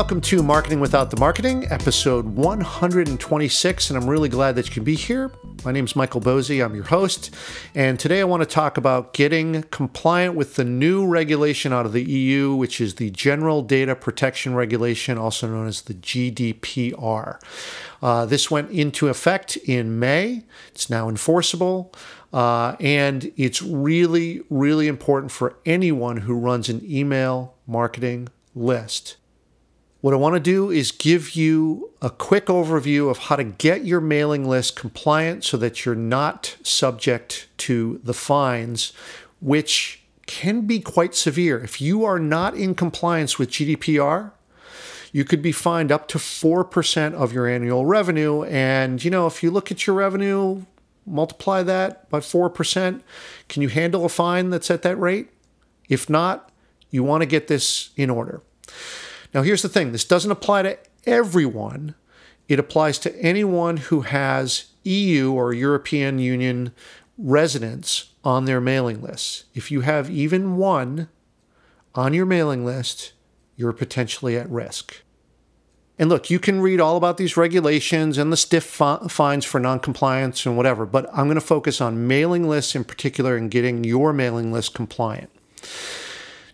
welcome to Marketing Without the Marketing, episode 126. And I'm really glad that you can be here. My name is Michael Boezi. I'm your host. And today I want to talk about getting compliant with the new regulation out of the EU, which is the General Data Protection Regulation, also known as the GDPR. Uh, this went into effect in May. It's now enforceable. Uh, and it's really, really important for anyone who runs an email marketing list. What I want to do is give you a quick overview of how to get your mailing list compliant so that you're not subject to the fines, which can be quite severe. If you are not in compliance with GDPR, you could be fined up to 4% of your annual revenue. And, you know, if you look at your revenue, multiply that by 4%, can you handle a fine that's at that rate? If not, you want to get this in order. Now, here's the thing this doesn't apply to everyone, it applies to anyone who has EU or European Union residents on their mailing list. If you have even one on your mailing list, you're potentially at risk. And look, you can read all about these regulations and the stiff fines for noncompliance and whatever, but I'm going to focus on mailing lists in particular and getting your mailing list compliant.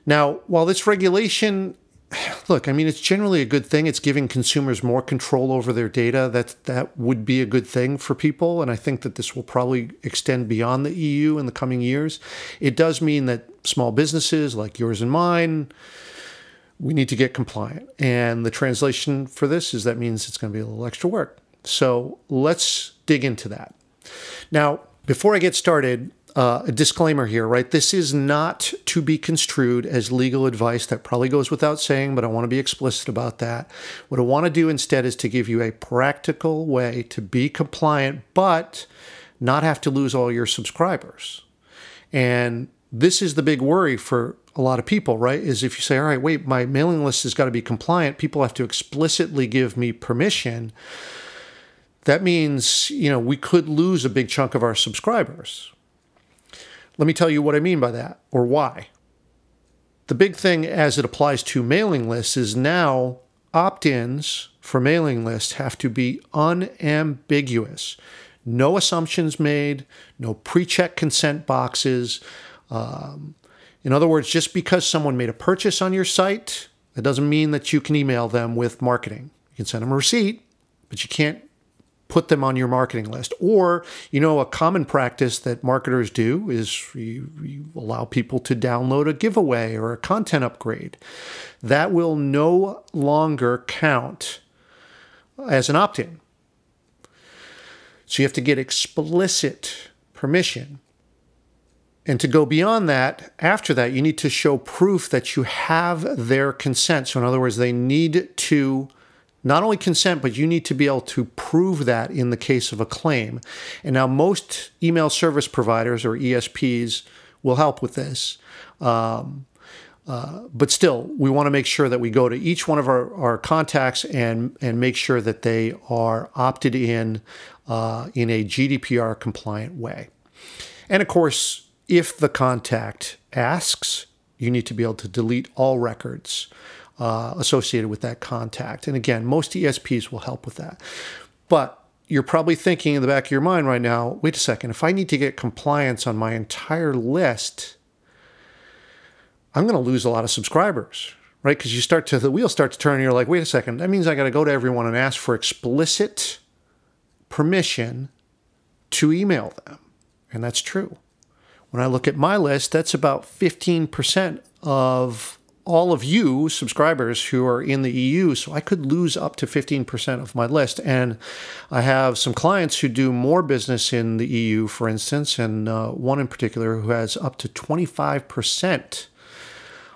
Now, while this regulation look, I mean, it's generally a good thing. It's giving consumers more control over their data. That that would be a good thing for people, and I think that this will probably extend beyond the EU in the coming years. It does mean that small businesses like yours and mine, we need to get compliant, and the translation for this is that means it's going to be a little extra work. So let's dig into that. Now, before I get started, uh, a disclaimer here, right? This is not to be construed as legal advice. That probably goes without saying, but I want to be explicit about that. What I want to do instead is to give you a practical way to be compliant, but not have to lose all your subscribers. And this is the big worry for a lot of people, right? Is if you say, all right, wait, my mailing list has got to be compliant, people have to explicitly give me permission. That means, you know, we could lose a big chunk of our subscribers, let me tell you what I mean by that or why. The big thing as it applies to mailing lists is now opt ins for mailing lists have to be unambiguous. No assumptions made, no pre check consent boxes. Um, in other words, just because someone made a purchase on your site, that doesn't mean that you can email them with marketing. You can send them a receipt, but you can't put them on your marketing list. Or, you know, a common practice that marketers do is you, you, allow people to download a giveaway or a content upgrade. That will no longer count as an opt in. So you have to get explicit permission. And to go beyond that, after that, you need to show proof that you have their consent. So, in other words, they need to not only consent, but you need to be able to prove that in the case of a claim. And now, most email service providers or ESPs will help with this. Um, uh, but still, we want to make sure that we go to each one of our, our contacts and, and make sure that they are opted in uh, in a GDPR compliant way. And of course, if the contact asks, you need to be able to delete all records uh, associated with that contact. And again, most ESPs will help with that. But you're probably thinking in the back of your mind right now wait a second, if I need to get compliance on my entire list, I'm going to lose a lot of subscribers, right? Because you start to, the wheel starts to turn and you're like, wait a second, that means I got to go to everyone and ask for explicit permission to email them. And that's true. When I look at my list, that's about 15% of all of you subscribers who are in the EU, so I could lose up to 15% of my list. And I have some clients who do more business in the EU, for instance, and uh, one in particular who has up to 25%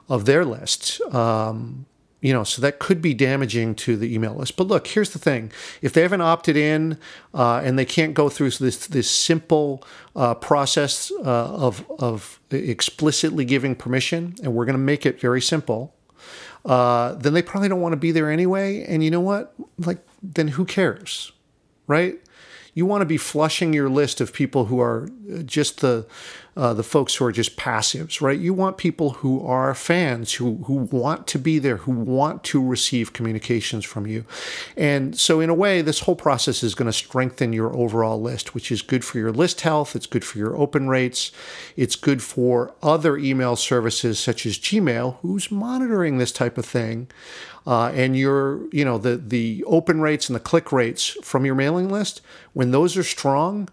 of their list. Um, you know, so that could be damaging to the email list. But look, here's the thing: if they haven't opted in uh, and they can't go through this this simple uh, process uh, of of explicitly giving permission, and we're going to make it very simple, uh, then they probably don't want to be there anyway. And you know what? Like, then who cares, right? You want to be flushing your list of people who are just the uh, the folks who are just passives, right? You want people who are fans, who, who want to be there, who want to receive communications from you. And so, in a way, this whole process is going to strengthen your overall list, which is good for your list health, it's good for your open rates, it's good for other email services such as Gmail, who's monitoring this type of thing. Uh, and your, you know, the the open rates and the click rates from your mailing list, when those are strong,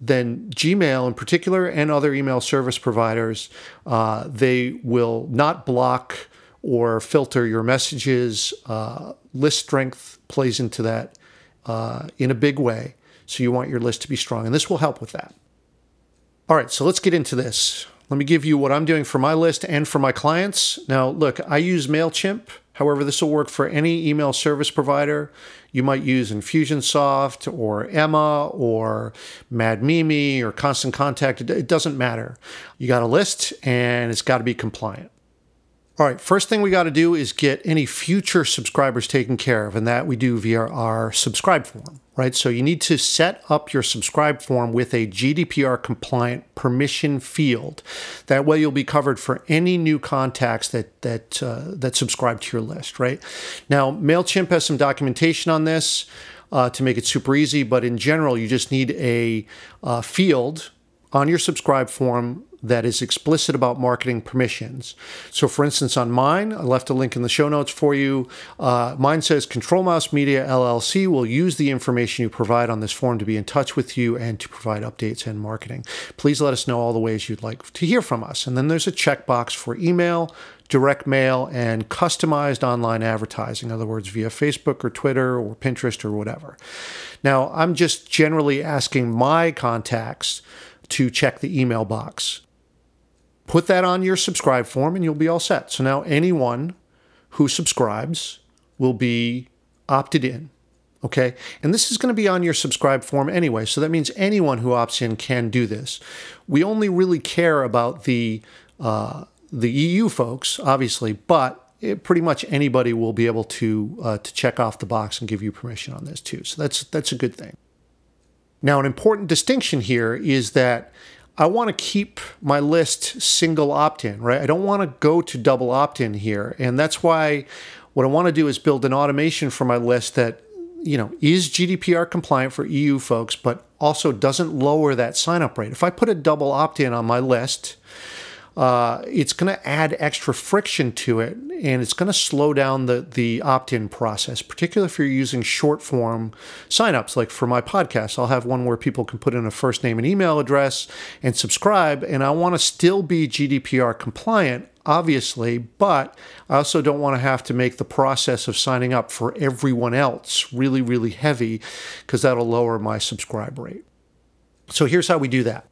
then Gmail in particular and other email service providers, uh, they will not block or filter your messages. Uh, list strength plays into that uh, in a big way. So you want your list to be strong, and this will help with that. All right, so let's get into this. Let me give you what I'm doing for my list and for my clients. Now, look, I use MailChimp. However, this will work for any email service provider. You might use Infusionsoft or Emma or Mad Mimi or Constant Contact. It doesn't matter. You got a list and it's got to be compliant. All right, first thing we got to do is get any future subscribers taken care of, and that we do via our subscribe form, right? So you need to set up your subscribe form with a GDPR compliant permission field. That way, you'll be covered for any new contacts that that uh, that subscribe to your list, right? Now, Mailchimp has some documentation on this uh, to make it super easy, but in general, you just need a uh, field on your subscribe form that is explicit about marketing permissions. So, for instance, on mine, I left a link in the show notes for you. Uh, mine says Control Mouse Media LLC will use the information you provide on this form to be in touch with you and to provide updates and marketing. Please let us know all the ways you'd like to hear from us. And then there's a checkbox for email, direct mail, and customized online advertising, in other words, via Facebook or Twitter or Pinterest or whatever. Now, I'm just generally asking my contacts to check the email box. Put that on your subscribe form and you'll be all set. So now anyone who subscribes will be opted in. Okay. And this is going to be on your subscribe form anyway. So that means anyone who opts in can do this. We only really care about the, uh, the EU folks, obviously, but it, pretty much anybody will be able to uh, to check off the box and give you permission on this too. So that's that's a good thing. Now, an important distinction here is that I want to keep my list single opt in, right? I don't want to go to double opt in here. And that's why what I want to do is build an automation for my list that, you know, is GDPR compliant for EU folks, but also doesn't lower that sign up rate. If I put a double opt in on my list, uh, it's going to add extra friction to it and it's going to slow down the, the opt in process, particularly if you're using short form signups. Like for my podcast, I'll have one where people can put in a first name and email address and subscribe. And I want to still be GDPR compliant, obviously, but I also don't want to have to make the process of signing up for everyone else really, really heavy because that'll lower my subscribe rate. So here's how we do that.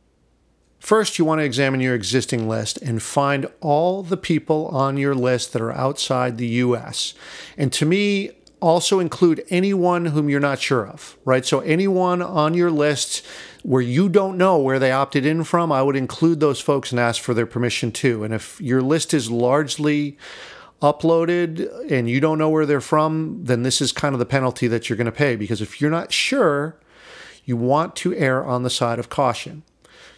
First, you want to examine your existing list and find all the people on your list that are outside the US. And to me, also include anyone whom you're not sure of, right? So, anyone on your list where you don't know where they opted in from, I would include those folks and ask for their permission too. And if your list is largely uploaded and you don't know where they're from, then this is kind of the penalty that you're going to pay because if you're not sure, you want to err on the side of caution.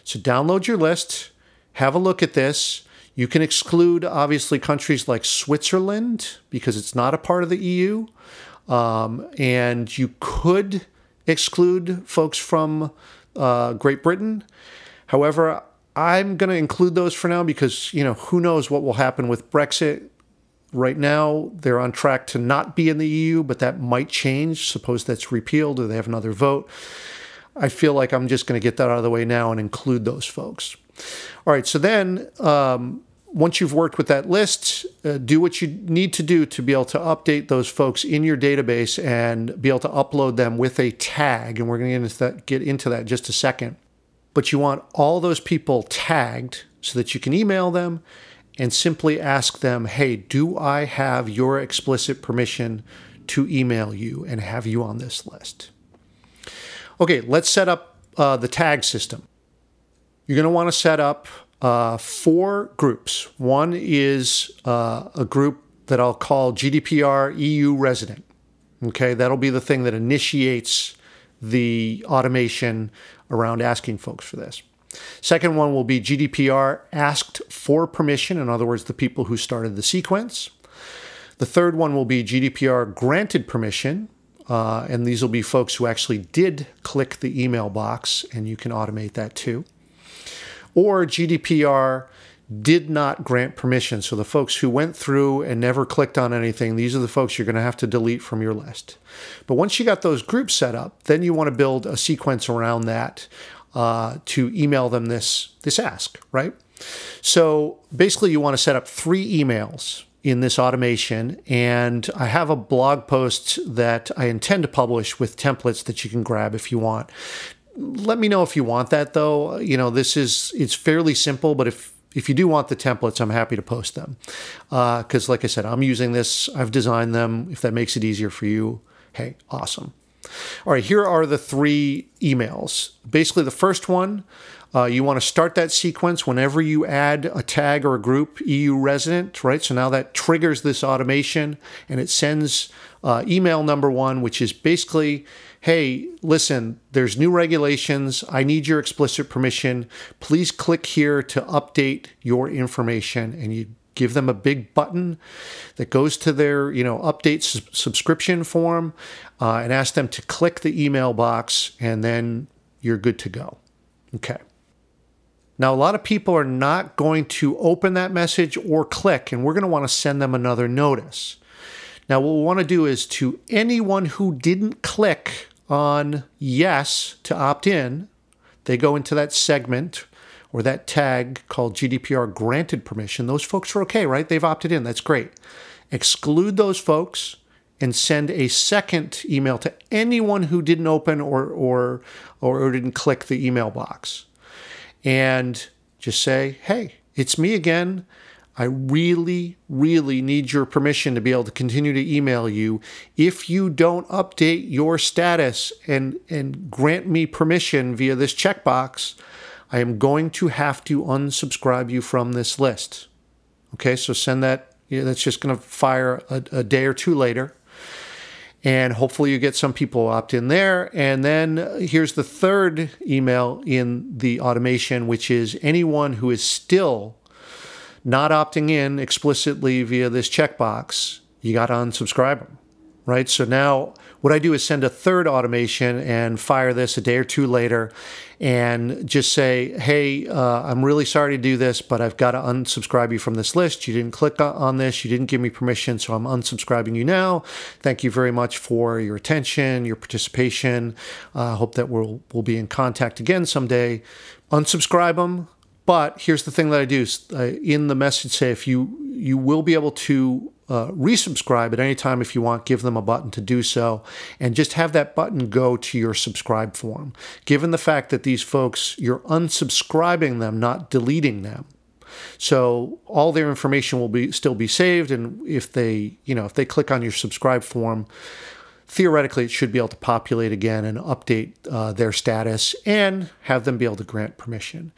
So download your list, have a look at this. You can exclude, obviously, countries like Switzerland because it's not a part of the EU. Um, and you could exclude folks from uh, Great Britain. However, I'm going to include those for now because, you know, who knows what will happen with Brexit. Right now, they're on track to not be in the EU, but that might change. Suppose that's repealed or they have another vote. I feel like I'm just going to get that out of the way now and include those folks. All right, so then um, once you've worked with that list, uh, do what you need to do to be able to update those folks in your database and be able to upload them with a tag. And we're going to get into that, get into that in just a second. But you want all those people tagged so that you can email them and simply ask them, hey, do I have your explicit permission to email you and have you on this list? Okay, let's set up uh, the tag system. You're going to want to set up uh, four groups. One is uh, a group that I'll call GDPR EU resident. Okay, that'll be the thing that initiates the automation around asking folks for this. Second one will be GDPR asked for permission, in other words, the people who started the sequence. The third one will be GDPR granted permission, uh, and these will be folks who actually did click the email box, and you can automate that too. Or GDPR did not grant permission. So the folks who went through and never clicked on anything, these are the folks you're going to have to delete from your list. But once you got those groups set up, then you want to build a sequence around that uh, to email them this this ask, right? So basically, you want to set up three emails in this automation. And I have a blog post that I intend to publish with templates that you can grab if you want. Let me know if you want that though. You know, this is it's fairly simple, but if if you do want the templates, I'm happy to post them. Because, uh, like I said, I'm using this, I've designed them. If that makes it easier for you, hey, awesome. All right, here are the three emails. Basically, the first one uh, you want to start that sequence whenever you add a tag or a group EU resident, right? So now that triggers this automation and it sends uh, email number one, which is basically, hey, listen, there's new regulations. I need your explicit permission. Please click here to update your information. And you give them a big button that goes to their you know update su- subscription form uh, and ask them to click the email box and then you're good to go okay now, a lot of people are not going to open that message or click, and we're going to want to send them another notice. Now, what we want to do is to anyone who didn't click on yes to opt in, they go into that segment or that tag called GDPR granted permission. Those folks are okay, right? They've opted in. That's great. Exclude those folks and send a second email to anyone who didn't open or or or didn't click the email box and just say, hey, it's me again. I really, really need your permission to be able to continue to email you. If you don't update your status and, and grant me permission via this checkbox, I am going to have to unsubscribe you from this list. Okay, so send that. Yeah, that's just going to fire a, a day or two later and hopefully you get some people opt in there. And then uh, here's the third email in the automation, which is anyone who is still not opting in explicitly via this checkbox, you got to unsubscribe them right? So now what I do is send a third automation and fire this a day or two later and just say, hey, uh, I'm really sorry to do this, but I've got to unsubscribe you from this list. You didn't click on this, you didn't give me permission, so I'm unsubscribing you now. Thank you very much for your attention, your participation. I uh, hope that we'll, we'll be in contact again someday. Unsubscribe them. But here's the thing that I do in the message say if you you will be able to uh, resubscribe at any time if you want. Give them a button to do so, and just have that button go to your subscribe form. Given the fact that these folks, you're unsubscribing them, not deleting them. So all their information will be still be saved, and if they, you know, if they click on your subscribe form, theoretically, it should be able to populate again and update uh, their status and have them be able to grant permission.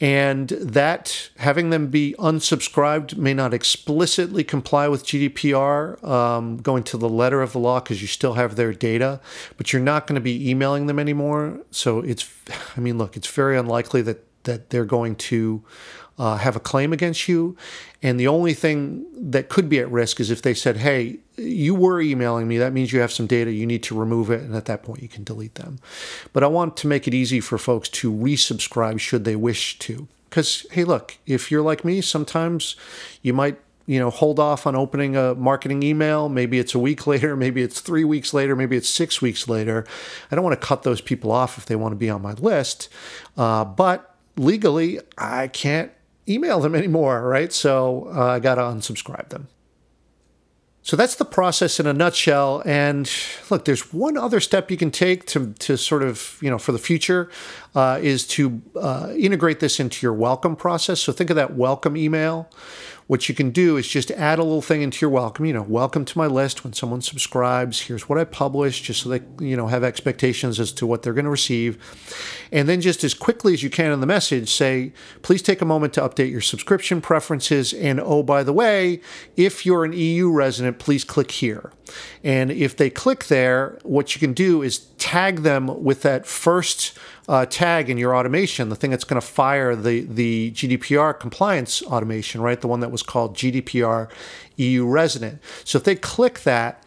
And that having them be unsubscribed may not explicitly comply with GDPR, um, going to the letter of the law because you still have their data, but you're not going to be emailing them anymore. So it's, I mean, look, it's very unlikely that that they're going to uh, have a claim against you. And the only thing that could be at risk is if they said, hey, you were emailing me, that means you have some data, you need to remove it. And at that point, you can delete them. But I want to make it easy for folks to resubscribe should they wish to. Because, hey, look, if you're like me, sometimes you might you know hold off on opening a marketing email maybe it's a week later maybe it's three weeks later maybe it's six weeks later i don't want to cut those people off if they want to be on my list uh, but legally i can't email them anymore, right? So uh, I got to unsubscribe them. So that's the process in a nutshell. And look, there's one other step you can take to, to sort of, you know, for the future uh, is to uh, integrate this into your welcome process. So think of that welcome email what you can do is just add a little thing into your welcome. You know, welcome to my list when someone subscribes. Here's what I publish, just so they you know have expectations as to what they're going to receive. And then just as quickly as you can in the message, say, please take a moment to update your subscription preferences. And oh, by the way, if you're an EU resident, please click here. And if they click there, what you can do is tag them with that first uh, tag in your automation, the thing that's going to fire the, the GDPR compliance automation, right? The one that was called GDPR EU resident. So if they click that,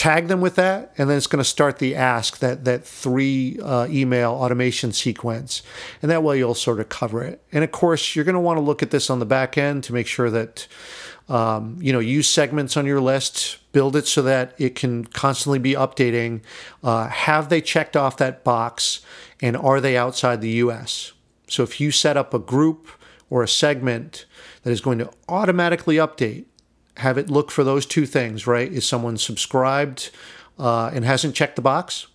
tag them with that, and then it's going to start the ask that that three uh, email automation sequence, and that way you'll sort of cover it. And of course, you're going to want to look at this on the back end to make sure that um, you know use segments on your list, build it so that it can constantly be updating. Uh, have they checked off that box, and are they outside the U.S.? So if you set up a group or a segment that is going to automatically update have it look for those two things, right? Is someone subscribed uh, and hasn't checked the box?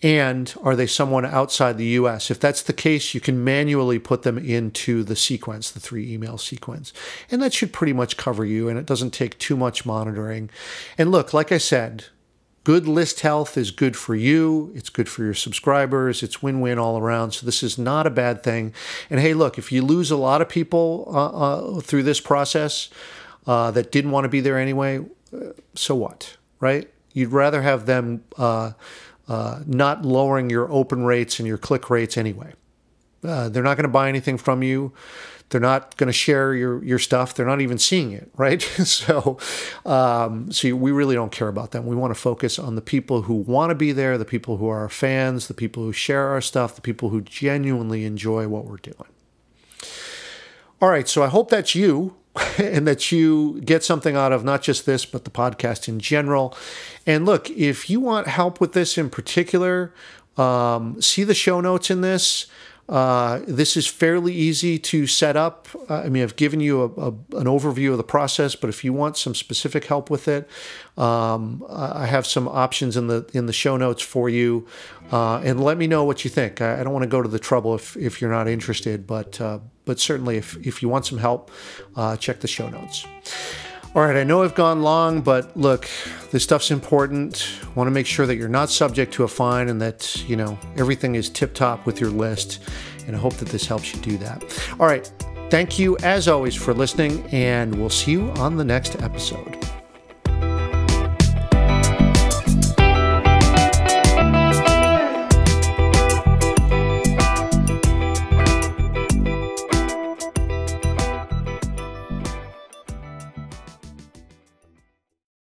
And are they someone outside the US? If that's the case, you can manually put them into the sequence, the three email sequence. And that should pretty much cover you, and it doesn't take too much monitoring. And look, like I said, good list health is good for you, it's good for your subscribers, it's win win all around. So, this is not a bad thing. And hey, look, if you lose a lot of people uh, uh, through this process, uh, that didn't want to be there anyway, uh, so what, right? You'd rather have them uh, uh, not lowering your open rates and your click rates anyway. Uh, they're not going to buy anything from you. They're not going to share your, your stuff. They're not even seeing it, right? so, um, so we really don't care about them. We want to focus on the people who want to be there, the people who are our fans, the people who share our stuff, the people who genuinely enjoy what we're doing. All right, so I hope that's you. and that you get something out of not just this, but the podcast in general. And look, if you want help with this in particular, um, see the show notes in this. Uh, this is fairly easy to set up. Uh, I mean, I've given you a, a, an overview of the process, but if you want some specific help with it, um, I have some options in the in the show notes for you. Uh, and let me know what you think. I, I, don't want to go to the trouble if, if you're not interested, but uh, but certainly if if you want some help, uh, check the show notes. All right, I know I've gone long, but look, this stuff's important. Want to make sure that you're not subject to a fine and that, you know, everything is tip top with your list. And I hope that this helps you do that. All right, thank you as always for listening, and we'll see you on the next episode.